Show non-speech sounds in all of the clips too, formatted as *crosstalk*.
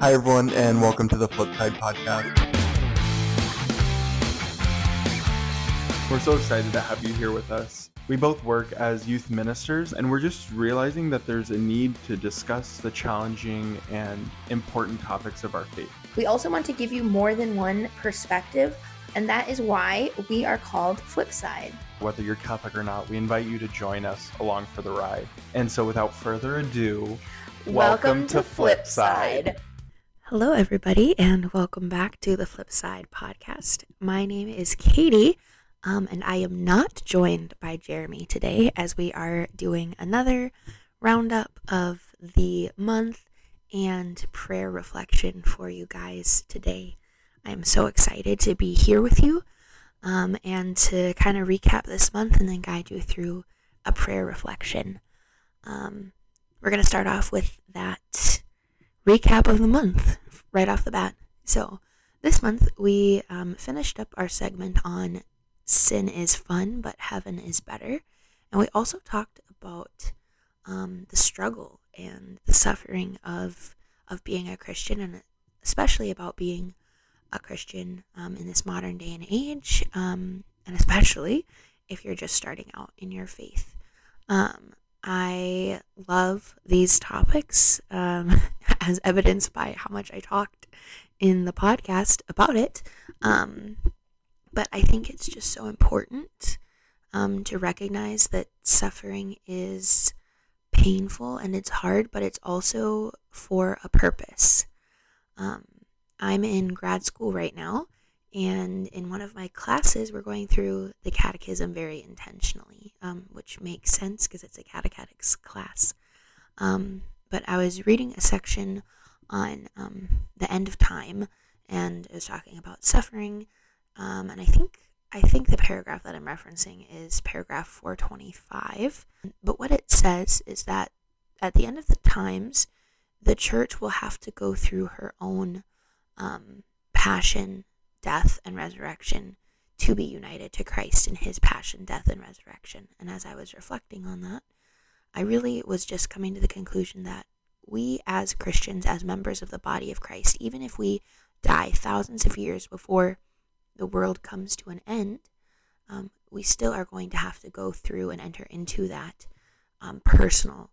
Hi, everyone, and welcome to the Flipside Podcast. We're so excited to have you here with us. We both work as youth ministers, and we're just realizing that there's a need to discuss the challenging and important topics of our faith. We also want to give you more than one perspective, and that is why we are called Flipside. Whether you're Catholic or not, we invite you to join us along for the ride. And so, without further ado, Welcome, to Flipside. Hello, everybody, and welcome back to the Flipside podcast. My name is Katie, um, and I am not joined by Jeremy today as we are doing another roundup of the month and prayer reflection for you guys today. I am so excited to be here with you um, and to kind of recap this month and then guide you through a prayer reflection. Um, we're going to start off with that recap of the month right off the bat. So, this month we um, finished up our segment on sin is fun, but heaven is better. And we also talked about um, the struggle and the suffering of, of being a Christian, and especially about being a Christian um, in this modern day and age, um, and especially if you're just starting out in your faith. Um, I love these topics, um, *laughs* as evidenced by how much I talked in the podcast about it. Um, but I think it's just so important um, to recognize that suffering is painful and it's hard, but it's also for a purpose. Um, I'm in grad school right now, and in one of my classes, we're going through the catechism very intentionally, um, which makes sense because it's a catechetics class. Um, but I was reading a section on um, the end of time, and it was talking about suffering. Um, and I think I think the paragraph that I'm referencing is paragraph 425. But what it says is that at the end of the times, the church will have to go through her own um, passion death, and resurrection to be united to Christ in his passion, death, and resurrection. And as I was reflecting on that, I really was just coming to the conclusion that we, as Christians, as members of the body of Christ, even if we die thousands of years before the world comes to an end, um, we still are going to have to go through and enter into that um, personal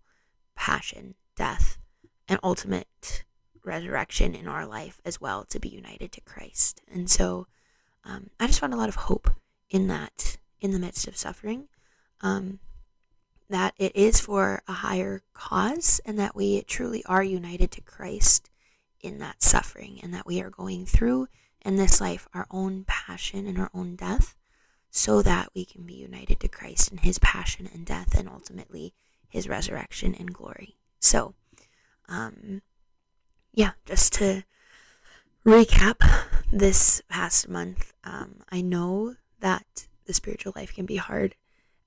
passion, death, and ultimate resurrection in our life as well to be united to Christ. And so um, I just found a lot of hope in that, in the midst of suffering, um, that it is for a higher cause and that we truly are united to Christ in that suffering and that we are going through in this life our own passion and our own death so that we can be united to Christ in his passion and death and ultimately his resurrection and glory. So, um, yeah, just to recap this past month, um, I know that the spiritual life can be hard,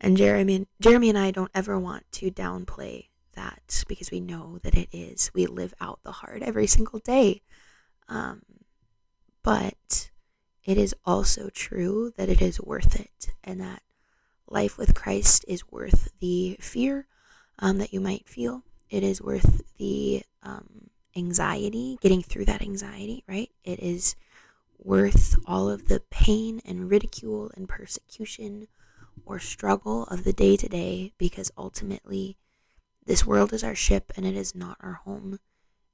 and Jeremy, Jeremy and I don't ever want to downplay that because we know that it is. We live out the hard every single day, um, but it is also true that it is worth it, and that life with Christ is worth the fear um, that you might feel. It is worth the um, anxiety, getting through that anxiety, right? It is worth all of the pain and ridicule and persecution or struggle of the day to day because ultimately this world is our ship and it is not our home.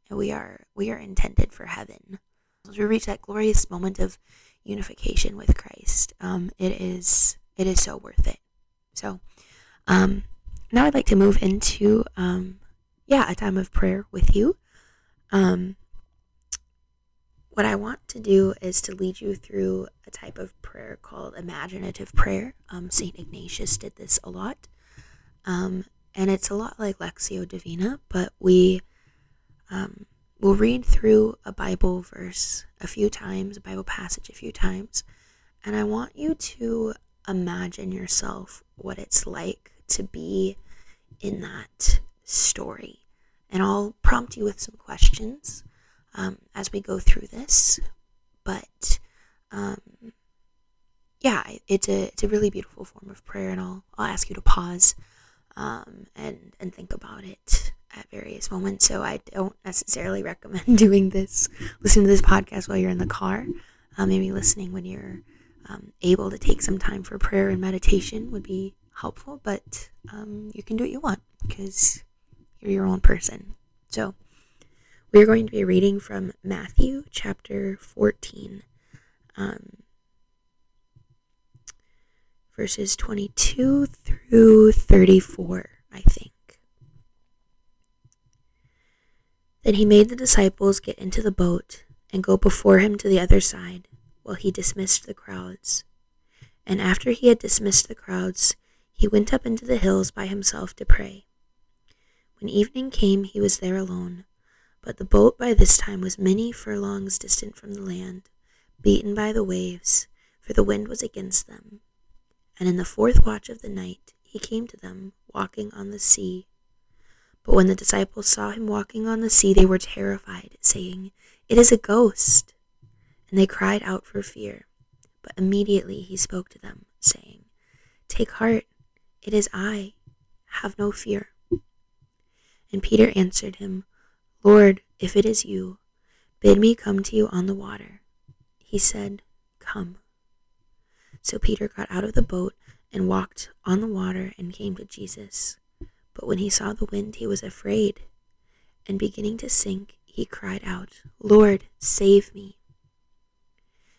And we are we are intended for heaven. As we reach that glorious moment of unification with christ um, it is it is so worth it. So um, now i'd like to move into um, yeah a time of prayer with you. Um, what I want to do is to lead you through a type of prayer called imaginative prayer. Um, St. Ignatius did this a lot. Um, and it's a lot like Lectio Divina, but we um, will read through a Bible verse a few times, a Bible passage a few times, and I want you to imagine yourself what it's like to be in that story and I'll prompt you with some questions um, as we go through this. But um, yeah, it's a it's a really beautiful form of prayer, and I'll I'll ask you to pause um, and and think about it at various moments. So I don't necessarily recommend *laughs* doing this, listening to this podcast while you're in the car. Uh, maybe listening when you're um, able to take some time for prayer and meditation would be helpful, but um, you can do what you want because you're your own person. So we're going to be reading from Matthew chapter 14. Um, verses 22 through 34, I think. Then he made the disciples get into the boat and go before him to the other side, while he dismissed the crowds. And after he had dismissed the crowds, he went up into the hills by himself to pray. When evening came, he was there alone, but the boat by this time was many furlongs distant from the land, beaten by the waves, for the wind was against them. And in the fourth watch of the night he came to them, walking on the sea. But when the disciples saw him walking on the sea, they were terrified, saying, It is a ghost. And they cried out for fear. But immediately he spoke to them, saying, Take heart, it is I. Have no fear. And Peter answered him, Lord, if it is you, bid me come to you on the water. He said, Come. So Peter got out of the boat and walked on the water and came to Jesus. But when he saw the wind, he was afraid, and beginning to sink, he cried out, Lord, save me.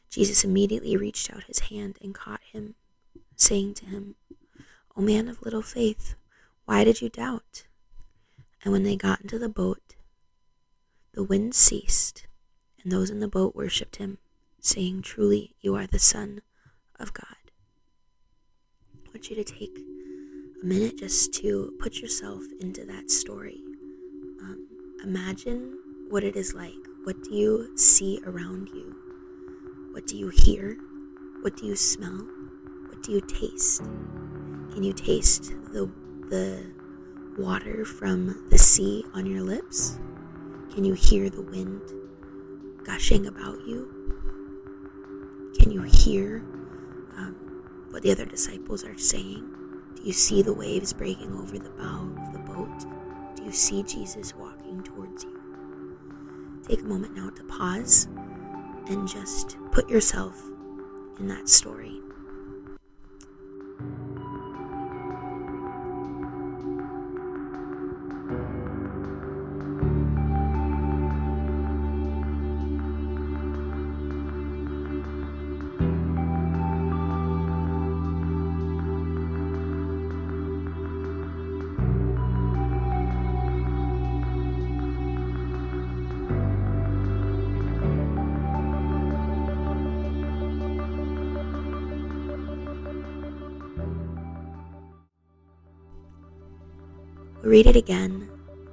Jesus immediately reached out his hand and caught him, saying to him, O man of little faith, why did you doubt? And when they got into the boat, the wind ceased, and those in the boat worshipped him, saying, Truly, you are the Son of God. I want you to take a minute just to put yourself into that story. Um, imagine what it is like. What do you see around you? What do you hear? What do you smell? What do you taste? Can you taste the the water from the sea on your lips? Can you hear the wind gushing about you? Can you hear um, what the other disciples are saying? Do you see the waves breaking over the bow of the boat? Do you see Jesus walking towards you? Take a moment now to pause and just put yourself in that story. Read it again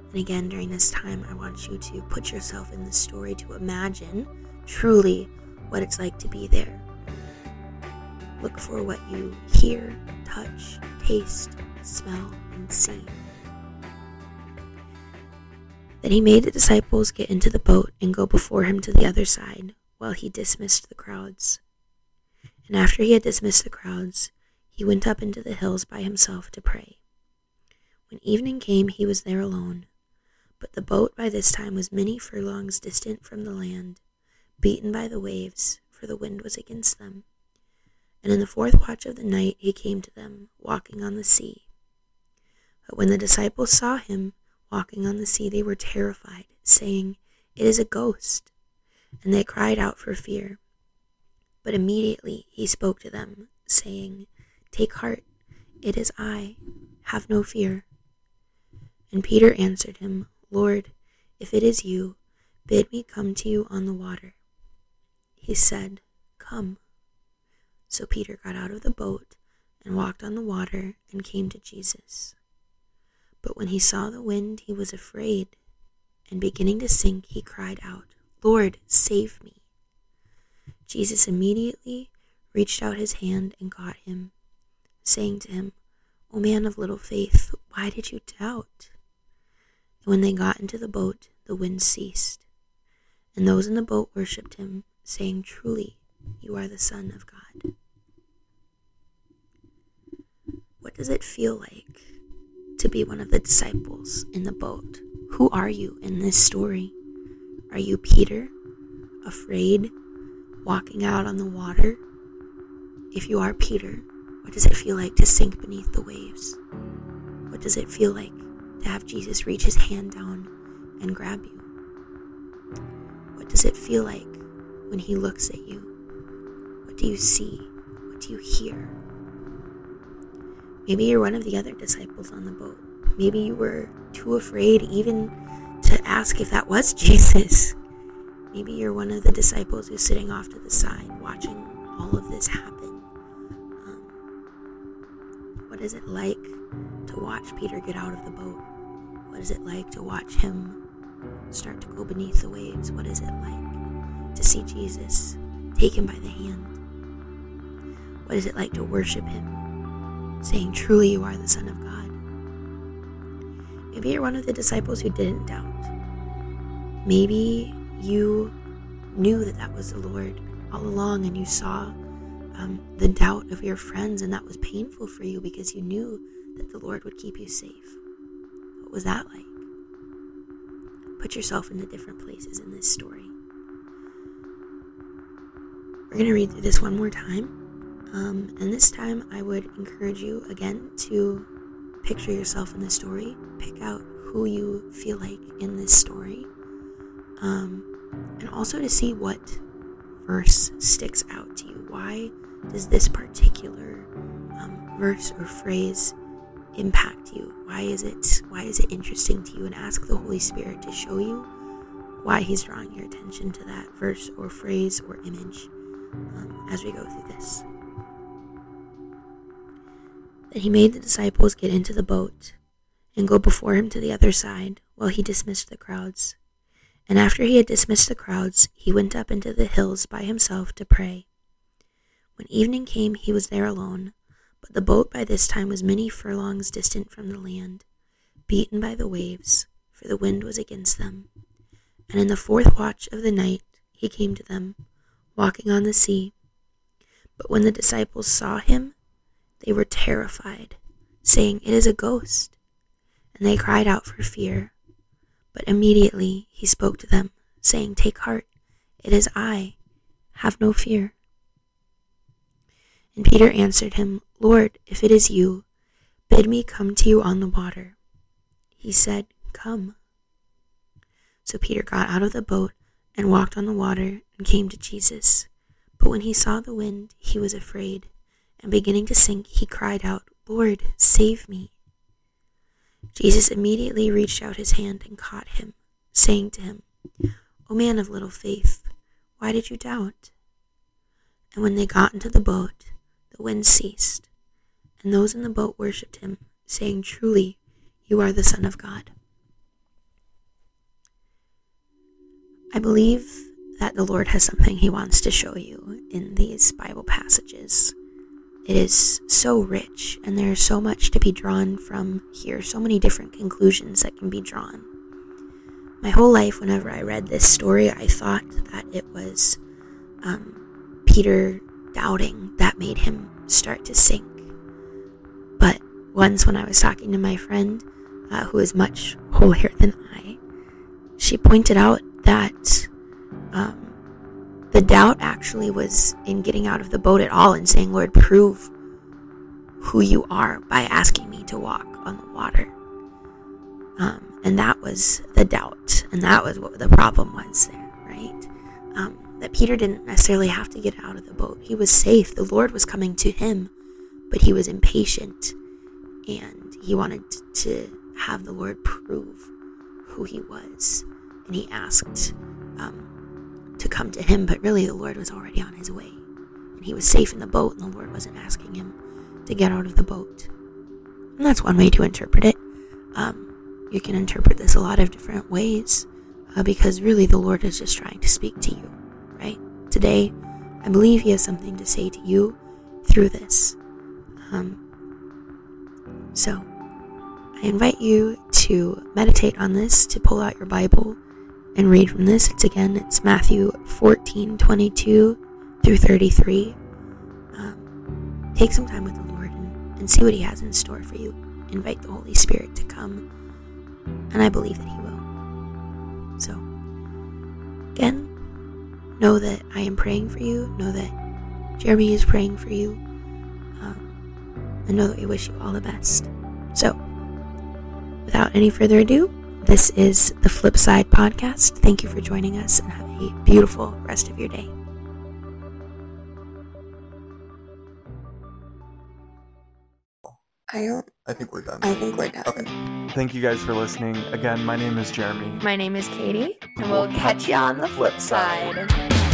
and again during this time. I want you to put yourself in the story to imagine truly what it's like to be there. Look for what you hear, touch, taste, smell, and see. Then he made the disciples get into the boat and go before him to the other side, while he dismissed the crowds. And after he had dismissed the crowds, he went up into the hills by himself to pray. When evening came, he was there alone. But the boat by this time was many furlongs distant from the land, beaten by the waves, for the wind was against them. And in the fourth watch of the night he came to them, walking on the sea. But when the disciples saw him walking on the sea, they were terrified, saying, It is a ghost. And they cried out for fear. But immediately he spoke to them, saying, Take heart, it is I, have no fear. And Peter answered him, Lord, if it is you, bid me come to you on the water. He said, Come. So Peter got out of the boat and walked on the water and came to Jesus. But when he saw the wind, he was afraid, and beginning to sink, he cried out, Lord, save me. Jesus immediately reached out his hand and caught him, saying to him, O man of little faith, why did you doubt? And when they got into the boat, the wind ceased. And those in the boat worshipped him, saying, Truly, you are the Son of God. What does it feel like to be one of the disciples in the boat Who are you in this story? Are you Peter, afraid, walking out on the water? If you are Peter, what does it feel like to sink beneath the waves? What does it feel like to have Jesus reach his hand down and grab you? What does it feel like when he looks at you? What do you see? What do you hear? Maybe you're one of the other disciples on the boat. Maybe you were too afraid even to ask if that was *laughs* Jesus. Maybe you're one of the disciples who's sitting off to the side watching all of this happen. Um, what is it like to watch Peter get out of the boat? What is it like to watch him start to go beneath the waves? What is it like to see Jesus take him by the hand? What is it like to worship Him, saying, Truly you are the Son of God? Maybe you're one of the disciples who didn't doubt. Maybe you knew that that was the Lord all along and you saw um, the doubt of your friends, and that was painful for you because you knew that the Lord would keep you safe. Was that like? Put yourself into different places in this story. We're going to read through this one more time. Um, and this time, I would encourage you again to picture yourself in the story, pick out who you feel like in this story, um, and also to see what verse sticks out to you. Why does this particular um, verse or phrase impact you? Why is it why is it interesting to you? And ask the Holy Spirit to show you why He's drawing your attention to that verse or phrase or image um, as we go through this. Then he made the disciples get into the boat and go before him to the other side while he dismissed the crowds. And after he had dismissed the crowds, he went up into the hills by himself to pray. When evening came, he was there alone, but the boat by this time was many furlongs distant from the land, beaten by the waves, for the wind was against them. And in the fourth watch of the night he came to them, walking on the sea. But when the disciples saw him, they were terrified, saying, It is a ghost. And they cried out for fear. But immediately he spoke to them, saying, Take heart, it is I. Have no fear. And Peter answered him, Lord, if it is you, bid me come to you on the water. He said, Come. So Peter got out of the boat and walked on the water and came to Jesus. But when he saw the wind, he was afraid and beginning to sink, he cried out, Lord, save me. Jesus immediately reached out his hand and caught him, saying to him, O man of little faith, why did you doubt? And when they got into the boat, the wind ceased, and those in the boat worshipped him, saying, Truly, you are the Son of God. I believe that the Lord has something he wants to show you in these Bible passages. It is so rich, and there is so much to be drawn from here, so many different conclusions that can be drawn. My whole life, whenever I read this story, I thought that it was um, Peter doubting that made him start to sink. But once, when I was talking to my friend, uh, who is much holier than I, she pointed out that um, the doubt actually was in getting out of the boat at all and saying, Lord, prove who you are by asking me to walk on the water. Um, and that was the doubt. And that was what the problem was there, right? Um, that Peter didn't necessarily have to get out of the boat. He was safe. The Lord was coming to him, but he was impatient and he wanted to have the Lord prove who he was. And he asked, um, to come to him, but really the Lord was already on his way. And he was safe in the boat, and the Lord wasn't asking him to get out of the boat. And that's one way to interpret it. Um, you can interpret this a lot of different ways uh, because really the Lord is just trying to speak to you? Today, I believe He has something to say to you through this. Um, so, I invite you to meditate on this, to pull out your Bible and read from this. It's again, it's Matthew 14 22 through 33. Um, take some time with the Lord and, and see what He has in store for you. Invite the Holy Spirit to come, and I believe that He will. Know that I am praying for you. Know that Jeremy is praying for you. Um, and know that we wish you all the best. So, without any further ado, this is the Flip Side Podcast. Thank you for joining us and have a beautiful rest of your day. I don't. I think we're done. I think we're done. Okay. Thank you guys for listening. Again, my name is Jeremy. My name is Katie, and we'll catch you on the flip side.